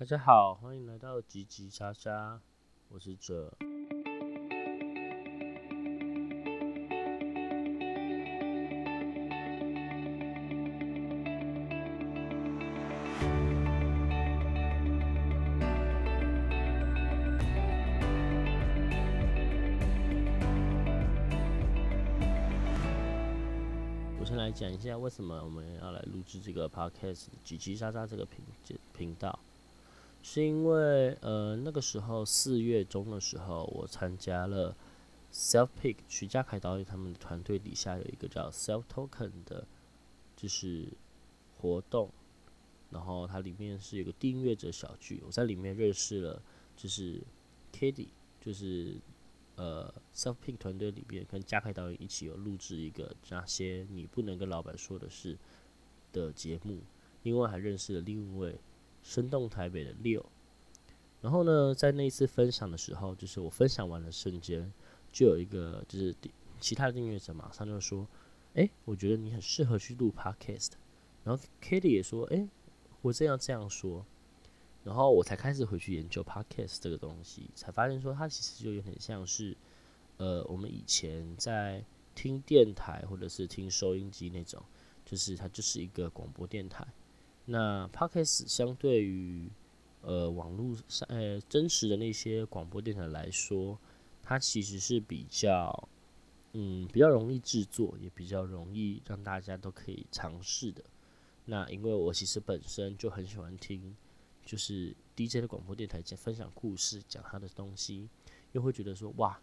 大家好，欢迎来到吉吉莎莎，我是哲。我先来讲一下为什么我们要来录制这个 podcast 吉吉莎莎这个频频道。是因为呃那个时候四月中的时候，我参加了 Self Pick 徐家凯导演他们的团队底下有一个叫 Self Token 的，就是活动，然后它里面是有个订阅者小聚，我在里面认识了就是 Kitty，就是呃 Self Pick 团队里面跟嘉凯导演一起有录制一个那些你不能跟老板说的事的节目，另外还认识了另一位。生动台北的六，然后呢，在那一次分享的时候，就是我分享完的瞬间，就有一个就是其他的订阅者马上就说：“哎，我觉得你很适合去录 podcast。”然后 Kitty 也说：“哎，我这样这样说。”然后我才开始回去研究 podcast 这个东西，才发现说它其实就有点像是呃，我们以前在听电台或者是听收音机那种，就是它就是一个广播电台。那 Podcast 相对于呃网络上呃真实的那些广播电台来说，它其实是比较嗯比较容易制作，也比较容易让大家都可以尝试的。那因为我其实本身就很喜欢听，就是 DJ 的广播电台讲分享故事，讲他的东西，又会觉得说哇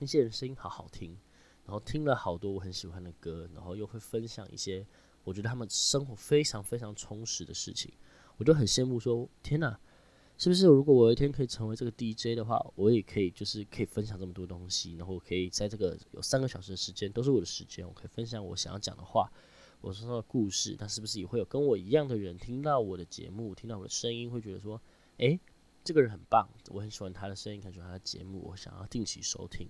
那些人声音好好听，然后听了好多我很喜欢的歌，然后又会分享一些。我觉得他们生活非常非常充实的事情，我就很羡慕。说天哪，是不是如果我有一天可以成为这个 DJ 的话，我也可以就是可以分享这么多东西，然后可以在这个有三个小时的时间都是我的时间，我可以分享我想要讲的话，我说的故事。那是不是也会有跟我一样的人听到我的节目，听到我的声音，会觉得说，诶，这个人很棒，我很喜欢他的声音，很喜欢他的节目，我想要定期收听。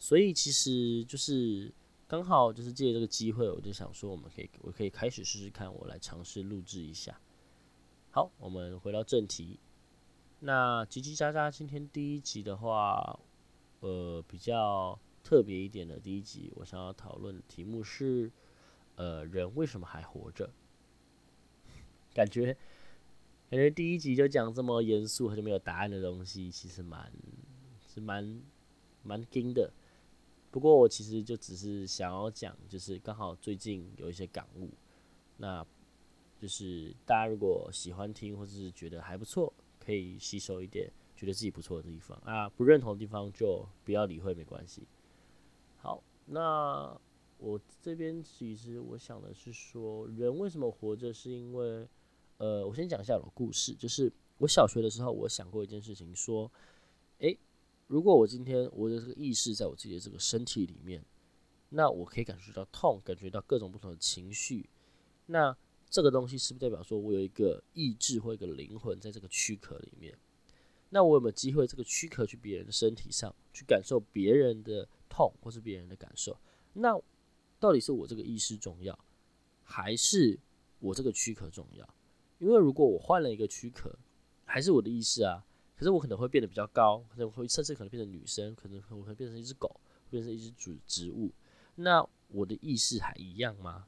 所以其实就是。刚好就是借这个机会，我就想说，我们可以，我可以开始试试看，我来尝试录制一下。好，我们回到正题。那叽叽喳喳，今天第一集的话，呃，比较特别一点的第一集，我想要讨论的题目是，呃，人为什么还活着？感觉，感觉第一集就讲这么严肃，还是没有答案的东西，其实蛮，是蛮，蛮惊的。不过我其实就只是想要讲，就是刚好最近有一些感悟，那就是大家如果喜欢听或者是觉得还不错，可以吸收一点，觉得自己不错的地方啊，不认同的地方就不要理会，没关系。好，那我这边其实我想的是说，人为什么活着，是因为，呃，我先讲一下我的故事，就是我小学的时候，我想过一件事情，说，诶。如果我今天我的这个意识在我自己的这个身体里面，那我可以感觉到痛，感觉到各种不同的情绪。那这个东西是不是代表说我有一个意志或一个灵魂在这个躯壳里面？那我有没有机会这个躯壳去别人的身体上去感受别人的痛或是别人的感受？那到底是我这个意识重要，还是我这个躯壳重要？因为如果我换了一个躯壳，还是我的意识啊。可是我可能会变得比较高，可能会甚至可能变成女生，可能我会变成一只狗，变成一只植植物。那我的意识还一样吗？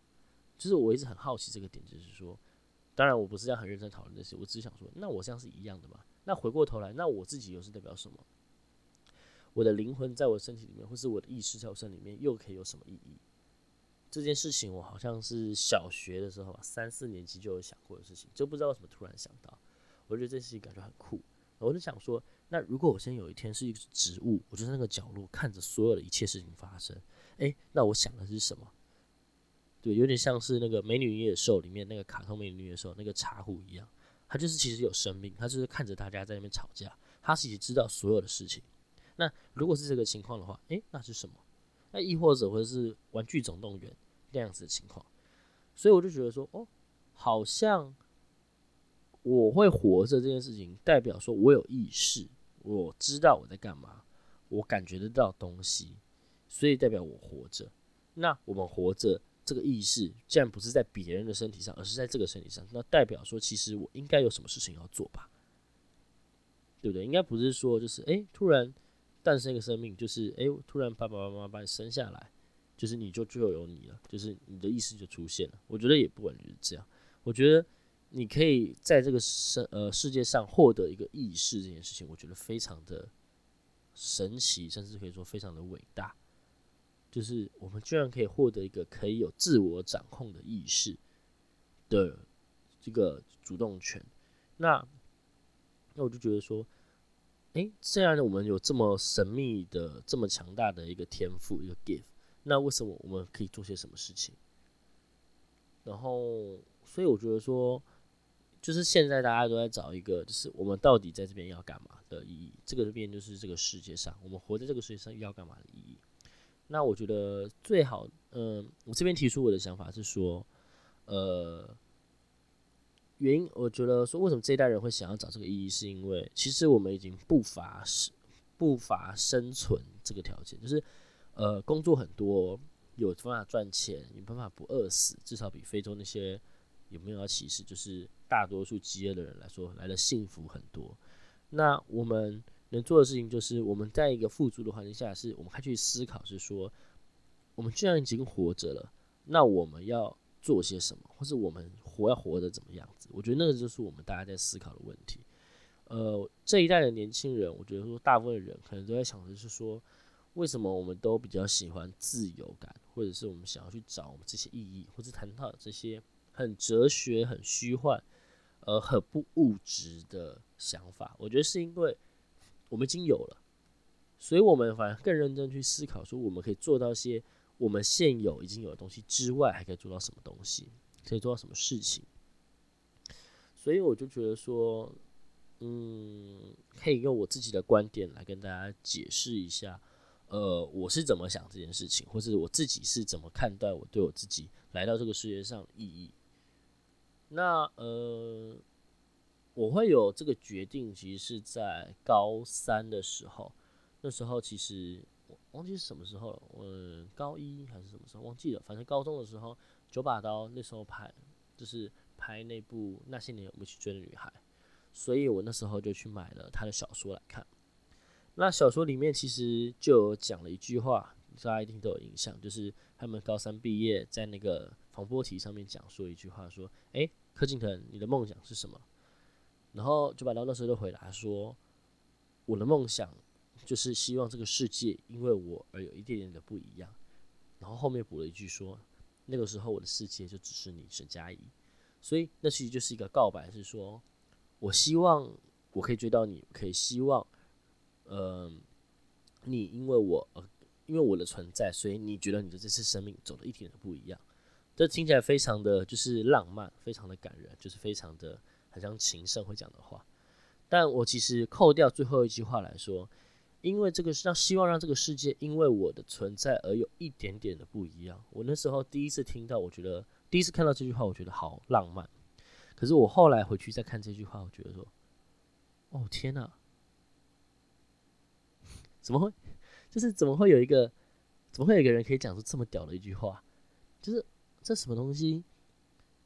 就是我一直很好奇这个点，就是说，当然我不是要很认真讨论这些，我只是想说，那我这样是一样的吗？那回过头来，那我自己又是代表什么？我的灵魂在我身体里面，或是我的意识在我身里面，又可以有什么意义？这件事情我好像是小学的时候，三四年级就有想过的事情，就不知道为什么突然想到，我觉得这事情感觉很酷。我就想说，那如果我现在有一天是一个植物，我就在那个角落看着所有的一切事情发生，诶，那我想的是什么？对，有点像是那个《美女与野兽》里面那个卡通《美女与野兽》那个茶壶一样，它就是其实有生命，它就是看着大家在那边吵架，它其实知道所有的事情。那如果是这个情况的话，诶，那是什么？那亦或者或者是《玩具总动员》那样子的情况？所以我就觉得说，哦，好像。我会活着这件事情，代表说我有意识，我知道我在干嘛，我感觉得到东西，所以代表我活着。那我们活着这个意识既然不是在别人的身体上，而是在这个身体上，那代表说，其实我应该有什么事情要做吧？对不对？应该不是说就是诶，突然诞生一个生命，就是诶，突然爸爸妈妈把你生下来，就是你就就有你了，就是你的意识就出现了。我觉得也不完全是这样。我觉得你可以在这个世呃世界上获得一个意识这件事情，我觉得非常的神奇，甚至可以说非常的伟大。就是我们居然可以获得一个可以有自我掌控的意识的这个主动权，那那我就觉得说，诶，既然我们有这么神秘的、这么强大的一个天赋，一个 gift，那为什么我们可以做些什么事情？然后，所以我觉得说，就是现在大家都在找一个，就是我们到底在这边要干嘛的意义？这个这边就是这个世界上，我们活在这个世界上要干嘛的意义？那我觉得最好，嗯，我这边提出我的想法是说，呃，原因我觉得说，为什么这一代人会想要找这个意义，是因为其实我们已经不乏是不乏生存这个条件，就是呃，工作很多，有办法赚钱，有办法不饿死，至少比非洲那些有没有要歧视，就是大多数饥饿的人来说来的幸福很多。那我们。能做的事情就是，我们在一个富足的环境下，是我们开始去思考，是说，我们既然已经活着了，那我们要做些什么，或是我们活要活得怎么样子？我觉得那个就是我们大家在思考的问题。呃，这一代的年轻人，我觉得说大部分人可能都在想的是说，为什么我们都比较喜欢自由感，或者是我们想要去找我们这些意义，或者谈到这些很哲学、很虚幻、呃，很不物质的想法？我觉得是因为。我们已经有了，所以我们反而更认真去思考，说我们可以做到些我们现有已经有的东西之外，还可以做到什么东西，可以做到什么事情。所以我就觉得说，嗯，可以用我自己的观点来跟大家解释一下，呃，我是怎么想这件事情，或者我自己是怎么看待我对我自己来到这个世界上意义。那呃。我会有这个决定，其实是在高三的时候。那时候其实我忘记是什么时候了，嗯，高一还是什么时候忘记了。反正高中的时候，九把刀那时候拍，就是拍那部《那些年我们一起追的女孩》，所以我那时候就去买了他的小说来看。那小说里面其实就有讲了一句话，大家一定都有印象，就是他们高三毕业，在那个防波堤上面讲说一句话，说：“诶，柯敬腾，你的梦想是什么？”然后就把到那时候就回答说：“我的梦想就是希望这个世界因为我而有一点点的不一样。”然后后面补了一句说：“那个时候我的世界就只是你沈佳宜。”所以那其实就是一个告白，是说我希望我可以追到你，可以希望，嗯，你因为我呃因为我的存在，所以你觉得你的这次生命走的一点都不一样。这听起来非常的就是浪漫，非常的感人，就是非常的。很像情圣会讲的话，但我其实扣掉最后一句话来说，因为这个是让希望让这个世界因为我的存在而有一点点的不一样。我那时候第一次听到，我觉得第一次看到这句话，我觉得好浪漫。可是我后来回去再看这句话，我觉得说，哦天哪，怎么会？就是怎么会有一个，怎么会有一个人可以讲出这么屌的一句话？就是这什么东西？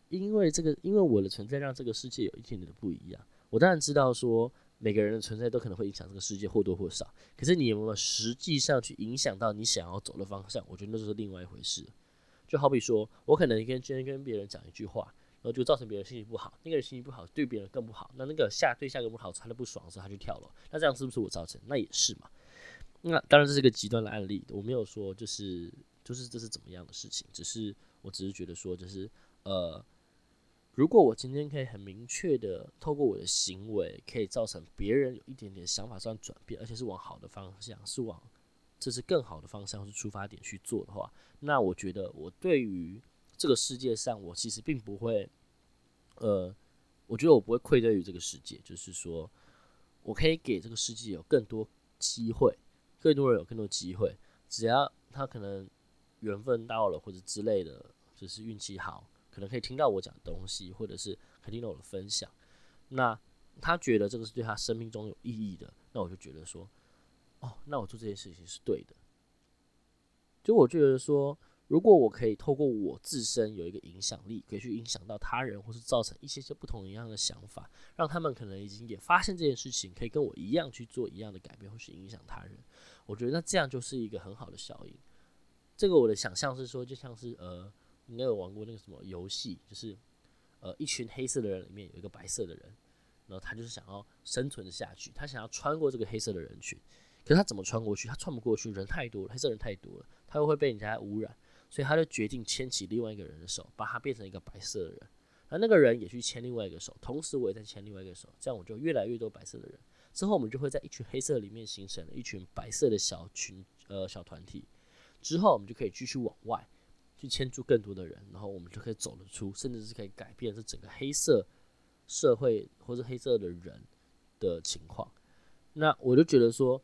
因为这个，因为我的存在让这个世界有一点点的不一样。我当然知道说每个人的存在都可能会影响这个世界或多或少，可是你有没有实际上去影响到你想要走的方向？我觉得那就是另外一回事。就好比说我可能跟今天跟别人讲一句话，然后就造成别人心情不好，那个人心情不好，对别人更不好。那那个下对下个不好，他的不爽的时候，他就跳楼。那这样是不是我造成？那也是嘛。那当然这是一个极端的案例，我没有说就是就是这是怎么样的事情，只是我只是觉得说就是呃。如果我今天可以很明确的透过我的行为，可以造成别人有一点点想法上转变，而且是往好的方向，是往这是更好的方向是出发点去做的话，那我觉得我对于这个世界上，我其实并不会，呃，我觉得我不会愧对于这个世界，就是说我可以给这个世界有更多机会，更多人有更多机会，只要他可能缘分到了或者之类的，就是运气好。可能可以听到我讲的东西，或者是可以听到我的分享。那他觉得这个是对他生命中有意义的，那我就觉得说，哦，那我做这件事情是对的。就我觉得说，如果我可以透过我自身有一个影响力，可以去影响到他人，或是造成一些些不同一样的想法，让他们可能已经也发现这件事情，可以跟我一样去做一样的改变，或是影响他人。我觉得那这样就是一个很好的效应。这个我的想象是说，就像是呃，应该有玩过那个什么游戏，就是呃，一群黑色的人里面有一个白色的人，然后他就是想要生存下去，他想要穿过这个黑色的人群，可是他怎么穿过去？他穿不过去，人太多了，黑色人太多了，他又会被人家污染。所以他就决定牵起另外一个人的手，把他变成一个白色的人，而那个人也去牵另外一个手，同时我也在牵另外一个手，这样我就越来越多白色的人。之后我们就会在一群黑色里面形成了一群白色的小群呃小团体。之后我们就可以继续往外去牵住更多的人，然后我们就可以走得出，甚至是可以改变这整个黑色社会或者黑色的人的情况。那我就觉得说，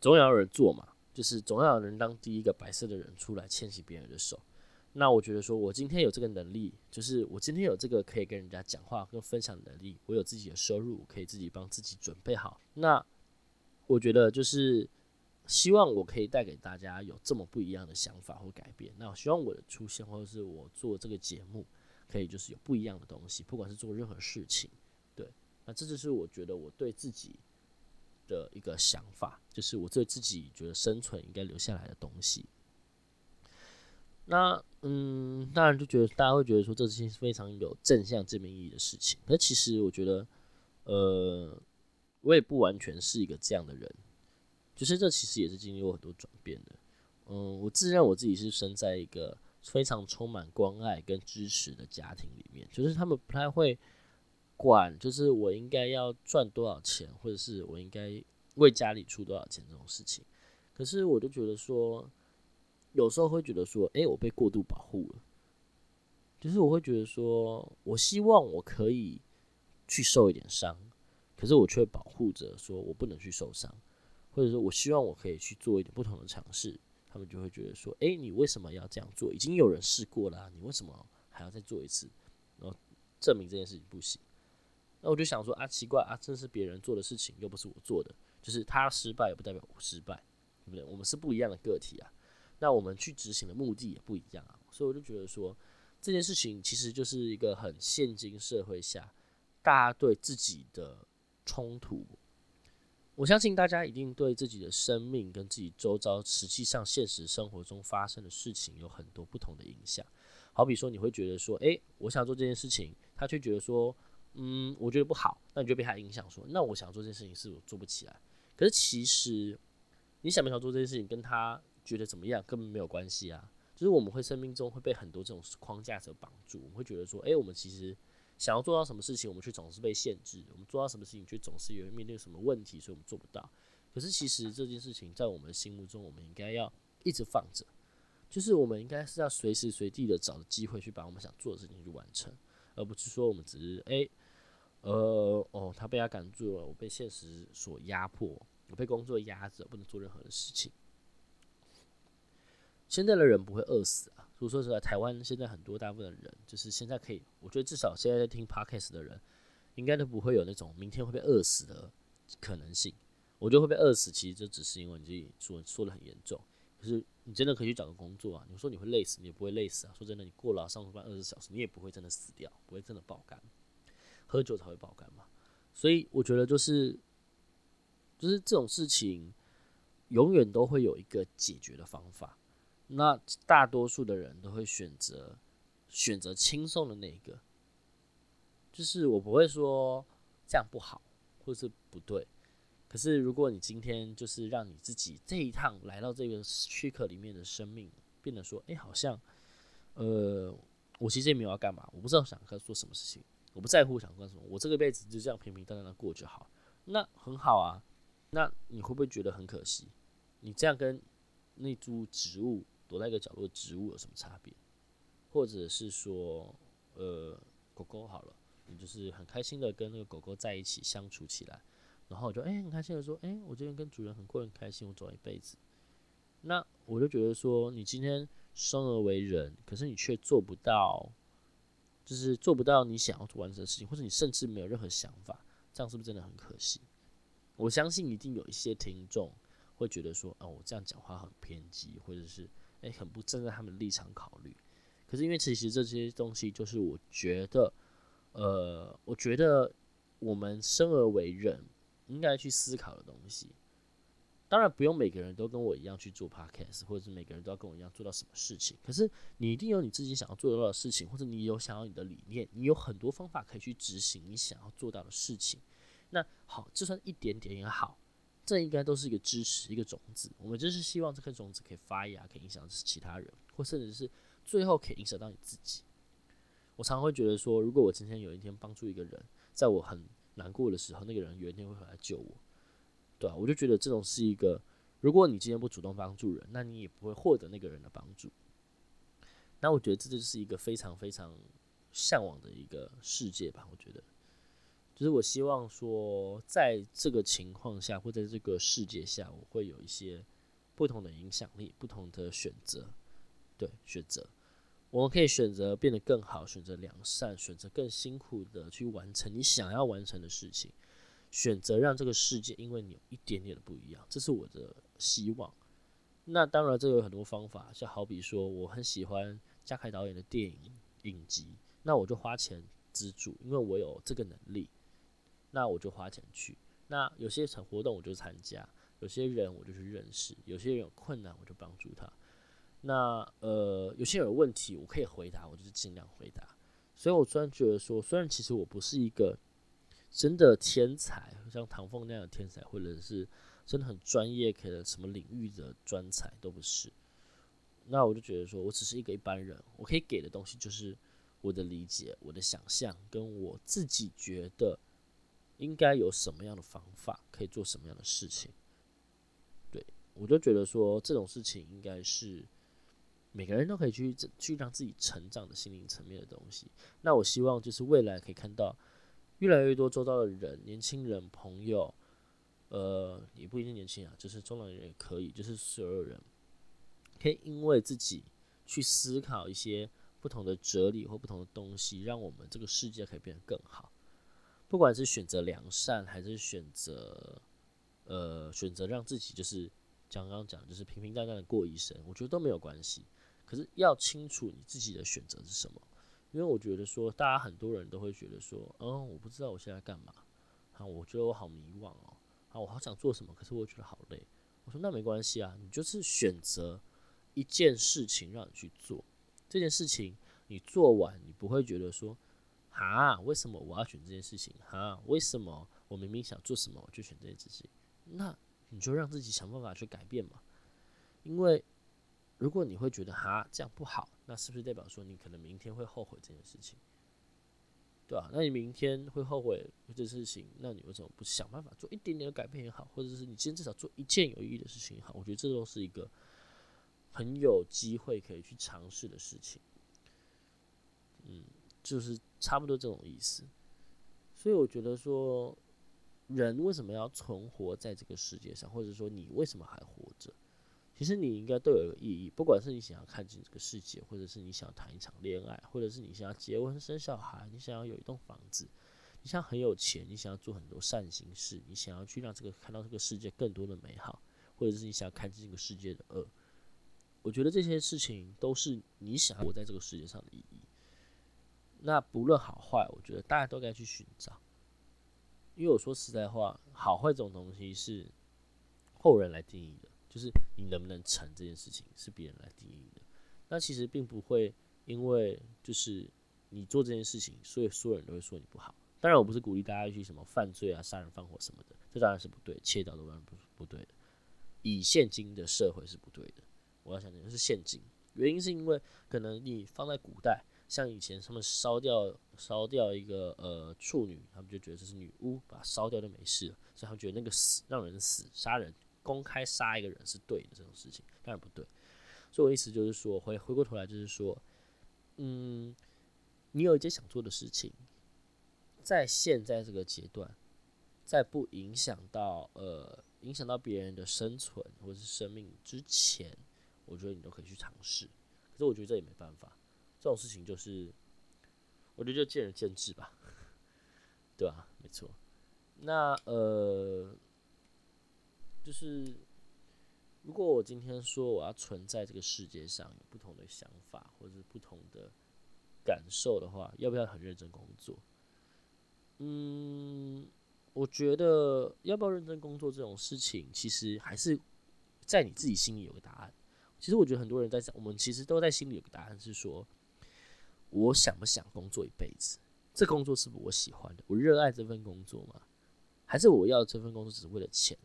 总要有人做嘛。就是总要有人当第一个白色的人出来牵起别人的手。那我觉得说，我今天有这个能力，就是我今天有这个可以跟人家讲话跟分享能力，我有自己的收入，可以自己帮自己准备好。那我觉得就是希望我可以带给大家有这么不一样的想法或改变。那我希望我的出现或者是我做这个节目，可以就是有不一样的东西，不管是做任何事情，对。那这就是我觉得我对自己。的一个想法，就是我对自己觉得生存应该留下来的东西。那嗯，当然就觉得大家会觉得说这是非常有正向正面意义的事情。那其实我觉得，呃，我也不完全是一个这样的人。就是这其实也是经历过很多转变的。嗯，我自认我自己是生在一个非常充满关爱跟支持的家庭里面，就是他们不太会。管就是我应该要赚多少钱，或者是我应该为家里出多少钱这种事情，可是我就觉得说，有时候会觉得说，哎，我被过度保护了，就是我会觉得说，我希望我可以去受一点伤，可是我却保护着说我不能去受伤，或者说我希望我可以去做一点不同的尝试，他们就会觉得说，哎，你为什么要这样做？已经有人试过了，你为什么还要再做一次？然后证明这件事情不行。那我就想说啊，奇怪啊，这是别人做的事情，又不是我做的，就是他失败也不代表我失败，对不对？我们是不一样的个体啊，那我们去执行的目的也不一样啊，所以我就觉得说，这件事情其实就是一个很现今社会下大家对自己的冲突。我相信大家一定对自己的生命跟自己周遭实际上现实生活中发生的事情有很多不同的影响。好比说，你会觉得说，诶，我想做这件事情，他却觉得说。嗯，我觉得不好，那你就被他影响，说那我想做这件事情是我做不起来。可是其实你想不想做这件事情，跟他觉得怎么样根本没有关系啊。就是我们会生命中会被很多这种框架所绑住，我们会觉得说，哎，我们其实想要做到什么事情，我们却总是被限制；我们做到什么事情，却总是有人面对什么问题，所以我们做不到。可是其实这件事情在我们心目中，我们应该要一直放着，就是我们应该是要随时随地的找机会去把我们想做的事情去完成，而不是说我们只是哎。呃哦，他被他赶住了，我被现实所压迫，我被工作压着，不能做任何的事情。现在的人不会饿死啊，所以说实在，台湾现在很多大部分的人，就是现在可以，我觉得至少现在在听 podcast 的人，应该都不会有那种明天会被饿死的可能性。我觉得会被饿死，其实这只是因为你自己说说的很严重。可是你真的可以去找个工作啊，你说你会累死，你也不会累死啊。说真的，你过了上班二十小时，你也不会真的死掉，不会真的爆肝。喝酒才会爆肝嘛，所以我觉得就是，就是这种事情，永远都会有一个解决的方法。那大多数的人都会选择选择轻松的那一个，就是我不会说这样不好或者是不对。可是如果你今天就是让你自己这一趟来到这个躯壳里面的生命，变得说，哎，好像，呃，我其实也没有要干嘛，我不知道想要做什么事情。我不在乎想干什么，我这个辈子就这样平平淡淡的过就好，那很好啊。那你会不会觉得很可惜？你这样跟那株植物躲在一个角落植物有什么差别？或者是说，呃，狗狗好了，你就是很开心的跟那个狗狗在一起相处起来，然后我就哎很开心的说，哎，我今天跟主人很过很开心，我走一辈子。那我就觉得说，你今天生而为人，可是你却做不到。就是做不到你想要完成的事情，或者你甚至没有任何想法，这样是不是真的很可惜？我相信一定有一些听众会觉得说，哦，我这样讲话很偏激，或者是，很不站在他们立场考虑。可是因为其实这些东西，就是我觉得，呃，我觉得我们生而为人，应该去思考的东西。当然不用每个人都跟我一样去做 podcast，或者是每个人都要跟我一样做到什么事情。可是你一定有你自己想要做到的事情，或者你有想要你的理念，你有很多方法可以去执行你想要做到的事情。那好，就算一点点也好，这应该都是一个支持，一个种子。我们就是希望这颗种子可以发芽，可以影响其他人，或甚至是最后可以影响到你自己。我常常会觉得说，如果我今天有一天帮助一个人，在我很难过的时候，那个人有一天会回来救我。对啊，我就觉得这种是一个，如果你今天不主动帮助人，那你也不会获得那个人的帮助。那我觉得这就是一个非常非常向往的一个世界吧。我觉得，就是我希望说，在这个情况下，或在这个世界下，我会有一些不同的影响力，不同的选择。对，选择，我们可以选择变得更好，选择良善，选择更辛苦的去完成你想要完成的事情。选择让这个世界因为你有一点点的不一样，这是我的希望。那当然，这有很多方法，就好比说，我很喜欢嘉凯导演的电影影集，那我就花钱资助，因为我有这个能力，那我就花钱去。那有些场活动我就参加，有些人我就去认识，有些人有困难我就帮助他。那呃，有些人有问题我可以回答，我就是尽量回答。所以我虽然觉得说，虽然其实我不是一个。真的天才，像唐凤那样的天才，或者是真的很专业，可能什么领域的专才都不是。那我就觉得说，我只是一个一般人，我可以给的东西就是我的理解、我的想象，跟我自己觉得应该有什么样的方法，可以做什么样的事情。对我就觉得说，这种事情应该是每个人都可以去去让自己成长的心灵层面的东西。那我希望就是未来可以看到。越来越多周遭的人，年轻人、朋友，呃，也不一定年轻啊，就是中老年人也可以，就是所有人，可以因为自己去思考一些不同的哲理或不同的东西，让我们这个世界可以变得更好。不管是选择良善，还是选择，呃，选择让自己就是刚刚讲，就是平平淡淡的过一生，我觉得都没有关系。可是要清楚你自己的选择是什么。因为我觉得说，大家很多人都会觉得说，嗯，我不知道我现在干嘛，啊，我觉得我好迷惘哦，啊，我好想做什么，可是我觉得好累。我说那没关系啊，你就是选择一件事情让你去做，这件事情你做完，你不会觉得说，哈，为什么我要选这件事情？哈，为什么我明明想做什么，我就选这件事情？那你就让自己想办法去改变嘛，因为。如果你会觉得哈这样不好，那是不是代表说你可能明天会后悔这件事情，对吧？那你明天会后悔这事情，那你为什么不想办法做一点点的改变也好，或者是你今天至少做一件有意义的事情也好？我觉得这都是一个很有机会可以去尝试的事情。嗯，就是差不多这种意思。所以我觉得说，人为什么要存活在这个世界上，或者说你为什么还活着？其实你应该都有一个意义，不管是你想要看清这个世界，或者是你想谈一场恋爱，或者是你想要结婚生小孩，你想要有一栋房子，你想很有钱，你想要做很多善行事，你想要去让这个看到这个世界更多的美好，或者是你想要看清这个世界的恶。我觉得这些事情都是你想要活在这个世界上的意义。那不论好坏，我觉得大家都该去寻找。因为我说实在话，好坏这种东西是后人来定义的。就是你能不能成这件事情是别人来定义的，那其实并不会因为就是你做这件事情，所以所有人都会说你不好。当然，我不是鼓励大家去什么犯罪啊、杀人放火什么的，这当然是不对，切掉都当然不不对的。以现今的社会是不对的。我要想的是现今，原因是因为可能你放在古代，像以前他们烧掉烧掉一个呃处女，他们就觉得这是女巫，把它烧掉就没事了，所以他们觉得那个死让人死杀人。公开杀一个人是对的，这种事情当然不对。所以我意思就是说，回回过头来就是说，嗯，你有一件想做的事情，在现在这个阶段，在不影响到呃影响到别人的生存或者是生命之前，我觉得你都可以去尝试。可是我觉得这也没办法，这种事情就是我觉得就见仁见智吧，对吧？没错。那呃。就是如果我今天说我要存在这个世界上有不同的想法或者不同的感受的话，要不要很认真工作？嗯，我觉得要不要认真工作这种事情，其实还是在你自己心里有个答案。其实我觉得很多人在想我们其实都在心里有个答案，是说我想不想工作一辈子？这工作是不是我喜欢的？我热爱这份工作吗？还是我要这份工作只是为了钱？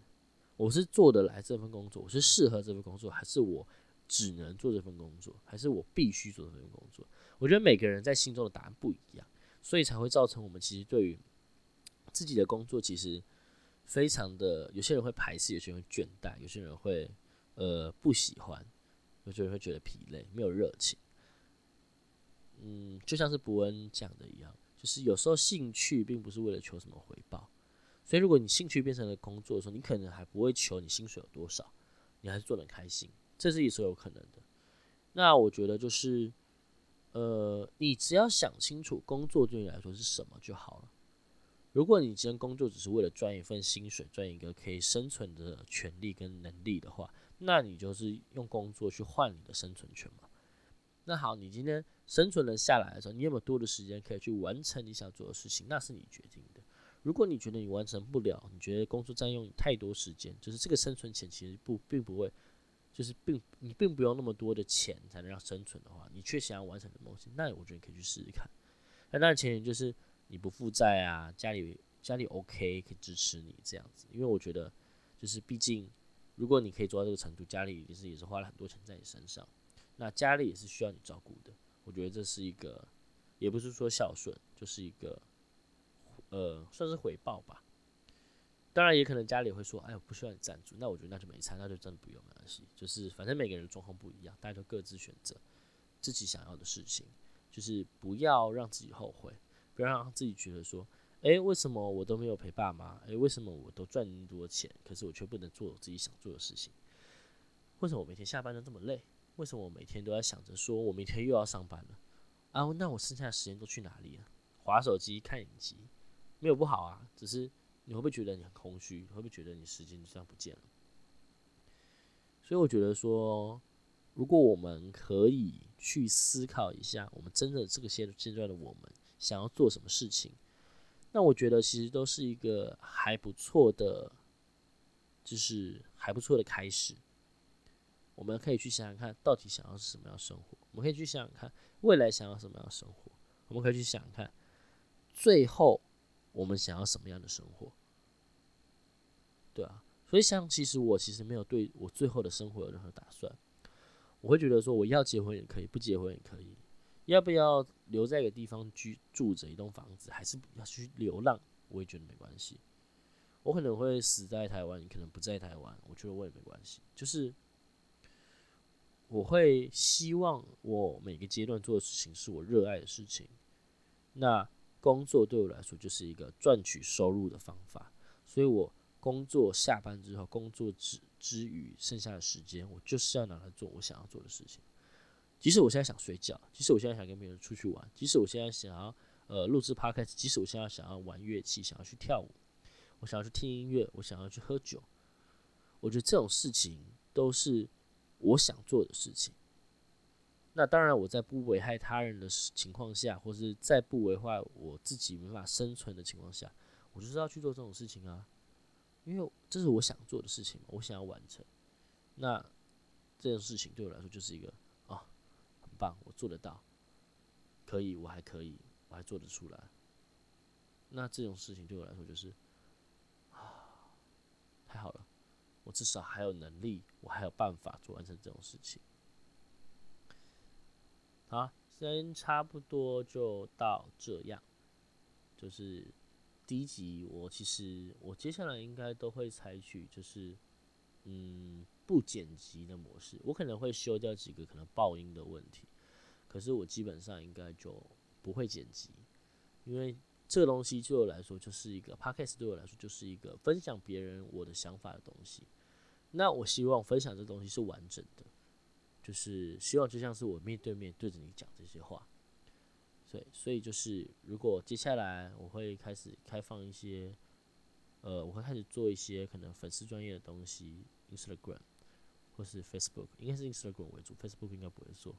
我是做得来这份工作，我是适合这份工作，还是我只能做这份工作，还是我必须做这份工作？我觉得每个人在心中的答案不一样，所以才会造成我们其实对于自己的工作其实非常的，有些人会排斥，有些人会倦怠，有些人会呃不喜欢，有些人会觉得疲累，没有热情。嗯，就像是伯恩讲的一样，就是有时候兴趣并不是为了求什么回报。所以，如果你兴趣变成了工作的时候，你可能还不会求你薪水有多少，你还是做的开心，这是也是有可能的。那我觉得就是，呃，你只要想清楚工作对你来说是什么就好了。如果你今天工作只是为了赚一份薪水，赚一个可以生存的权利跟能力的话，那你就是用工作去换你的生存权嘛。那好，你今天生存了下来的时候，你有没有多的时间可以去完成你想做的事情？那是你决定的。如果你觉得你完成不了，你觉得工作占用你太多时间，就是这个生存钱其实不并不会，就是并你并不用那么多的钱才能让生存的话，你却想要完成的东西，那我觉得你可以去试试看。那当然前提就是你不负债啊，家里家里 OK 可以支持你这样子，因为我觉得就是毕竟如果你可以做到这个程度，家里也是也是花了很多钱在你身上，那家里也是需要你照顾的。我觉得这是一个，也不是说孝顺，就是一个。呃，算是回报吧。当然，也可能家里会说：“哎，我不需要你赞助。”那我觉得那就没差，那就真的不用，没关系。就是反正每个人状况不一样，大家就各自选择自己想要的事情。就是不要让自己后悔，不要让自己觉得说：“哎，为什么我都没有陪爸妈？哎，为什么我都赚那么多钱，可是我却不能做我自己想做的事情？为什么我每天下班都这么累？为什么我每天都在想着说我明天又要上班了？啊，那我剩下的时间都去哪里了？划手机、看影集。”没有不好啊，只是你会不会觉得你很空虚？会不会觉得你时间就这样不见了？所以我觉得说，如果我们可以去思考一下，我们真的这个现现在的我们想要做什么事情，那我觉得其实都是一个还不错的，就是还不错的开始。我们可以去想想看，到底想要是什么样的生活？我们可以去想想看，未来想要什么样的生活？我们可以去想想看，最后。我们想要什么样的生活？对啊，所以像其实我其实没有对我最后的生活有任何打算。我会觉得说我要结婚也可以，不结婚也可以。要不要留在一个地方居住着一栋房子，还是要去流浪？我也觉得没关系。我可能会死在台湾，你可能不在台湾，我觉得我也没关系。就是我会希望我每个阶段做的事情是我热爱的事情。那。工作对我来说就是一个赚取收入的方法，所以我工作下班之后，工作之之余剩下的时间，我就是要拿来做我想要做的事情。即使我现在想睡觉，即使我现在想跟别人出去玩，即使我现在想要呃录制 podcast，即使我现在想要玩乐器，想要去跳舞，我想要去听音乐，我想要去喝酒，我觉得这种事情都是我想做的事情。那当然，我在不危害他人的情况下，或是在不危害我自己没法生存的情况下，我就是要去做这种事情啊，因为这是我想做的事情，我想要完成。那这件事情对我来说就是一个啊，很棒，我做得到，可以，我还可以，我还做得出来。那这种事情对我来说就是啊，太好了，至少还有能力，我还有办法做完成这种事情。好，先差不多就到这样。就是第一集，我其实我接下来应该都会采取就是嗯不剪辑的模式。我可能会修掉几个可能爆音的问题，可是我基本上应该就不会剪辑，因为这个东西对我来说就是一个 p o c c a g t 对我来说就是一个分享别人我的想法的东西。那我希望分享这东西是完整的。就是希望就像是我面对面对着你讲这些话，所以所以就是如果接下来我会开始开放一些，呃，我会开始做一些可能粉丝专业的东西，Instagram，或是 Facebook，应该是 Instagram 为主，Facebook 应该不会做，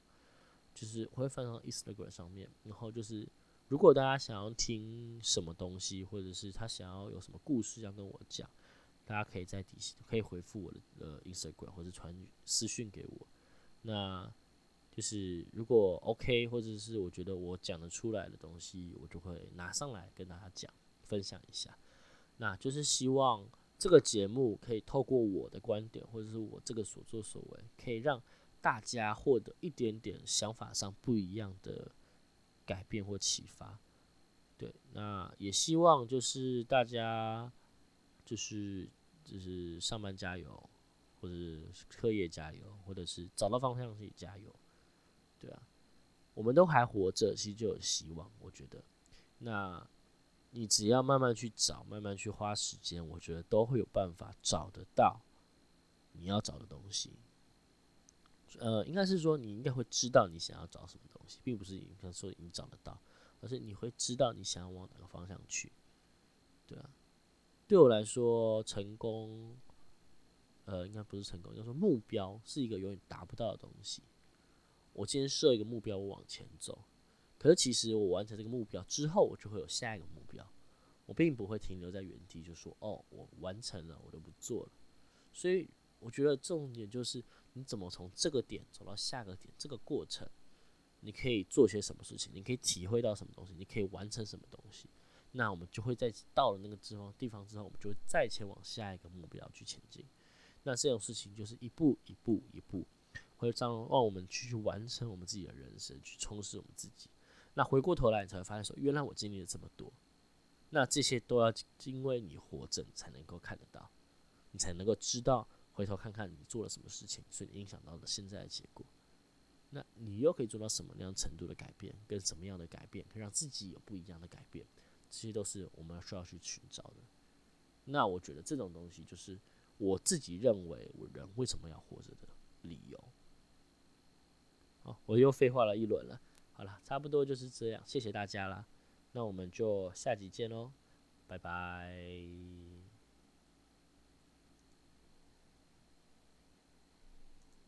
就是我会放到 Instagram 上面。然后就是，如果大家想要听什么东西，或者是他想要有什么故事要跟我讲，大家可以在底下可以回复我的呃 Instagram，或者传私讯给我。那就是如果 OK，或者是我觉得我讲得出来的东西，我就会拿上来跟大家讲，分享一下。那就是希望。这个节目可以透过我的观点，或者是我这个所作所为，可以让大家获得一点点想法上不一样的改变或启发。对，那也希望就是大家就是就是上班加油，或者是课业加油，或者是找到方向自己加油。对啊，我们都还活着，其实就有希望。我觉得，那。你只要慢慢去找，慢慢去花时间，我觉得都会有办法找得到你要找的东西。呃，应该是说你应该会知道你想要找什么东西，并不是你说你找得到，而是你会知道你想要往哪个方向去。对啊，对我来说，成功，呃，应该不是成功，就是说目标是一个永远达不到的东西。我今天设一个目标，我往前走。可是其实我完成这个目标之后，我就会有下一个目标，我并不会停留在原地，就说哦，我完成了，我就不做了。所以我觉得重点就是你怎么从这个点走到下个点，这个过程你可以做些什么事情，你可以体会到什么东西，你可以完成什么东西。那我们就会在到了那个地方地方之后，我们就会再前往下一个目标去前进。那这种事情就是一步一步一步，会让让我们去完成我们自己的人生，去充实我们自己。那回过头来，你才会发现说，原来我经历了这么多。那这些都要因为你活着，才能够看得到，你才能够知道，回头看看你做了什么事情，所以影响到了现在的结果。那你又可以做到什么样程度的改变，跟什么样的改变，可以让自己有不一样的改变？这些都是我们需要去寻找的。那我觉得这种东西，就是我自己认为我人为什么要活着的理由。好，我又废话了一轮了。好了，差不多就是这样，谢谢大家啦，那我们就下集见喽，拜拜。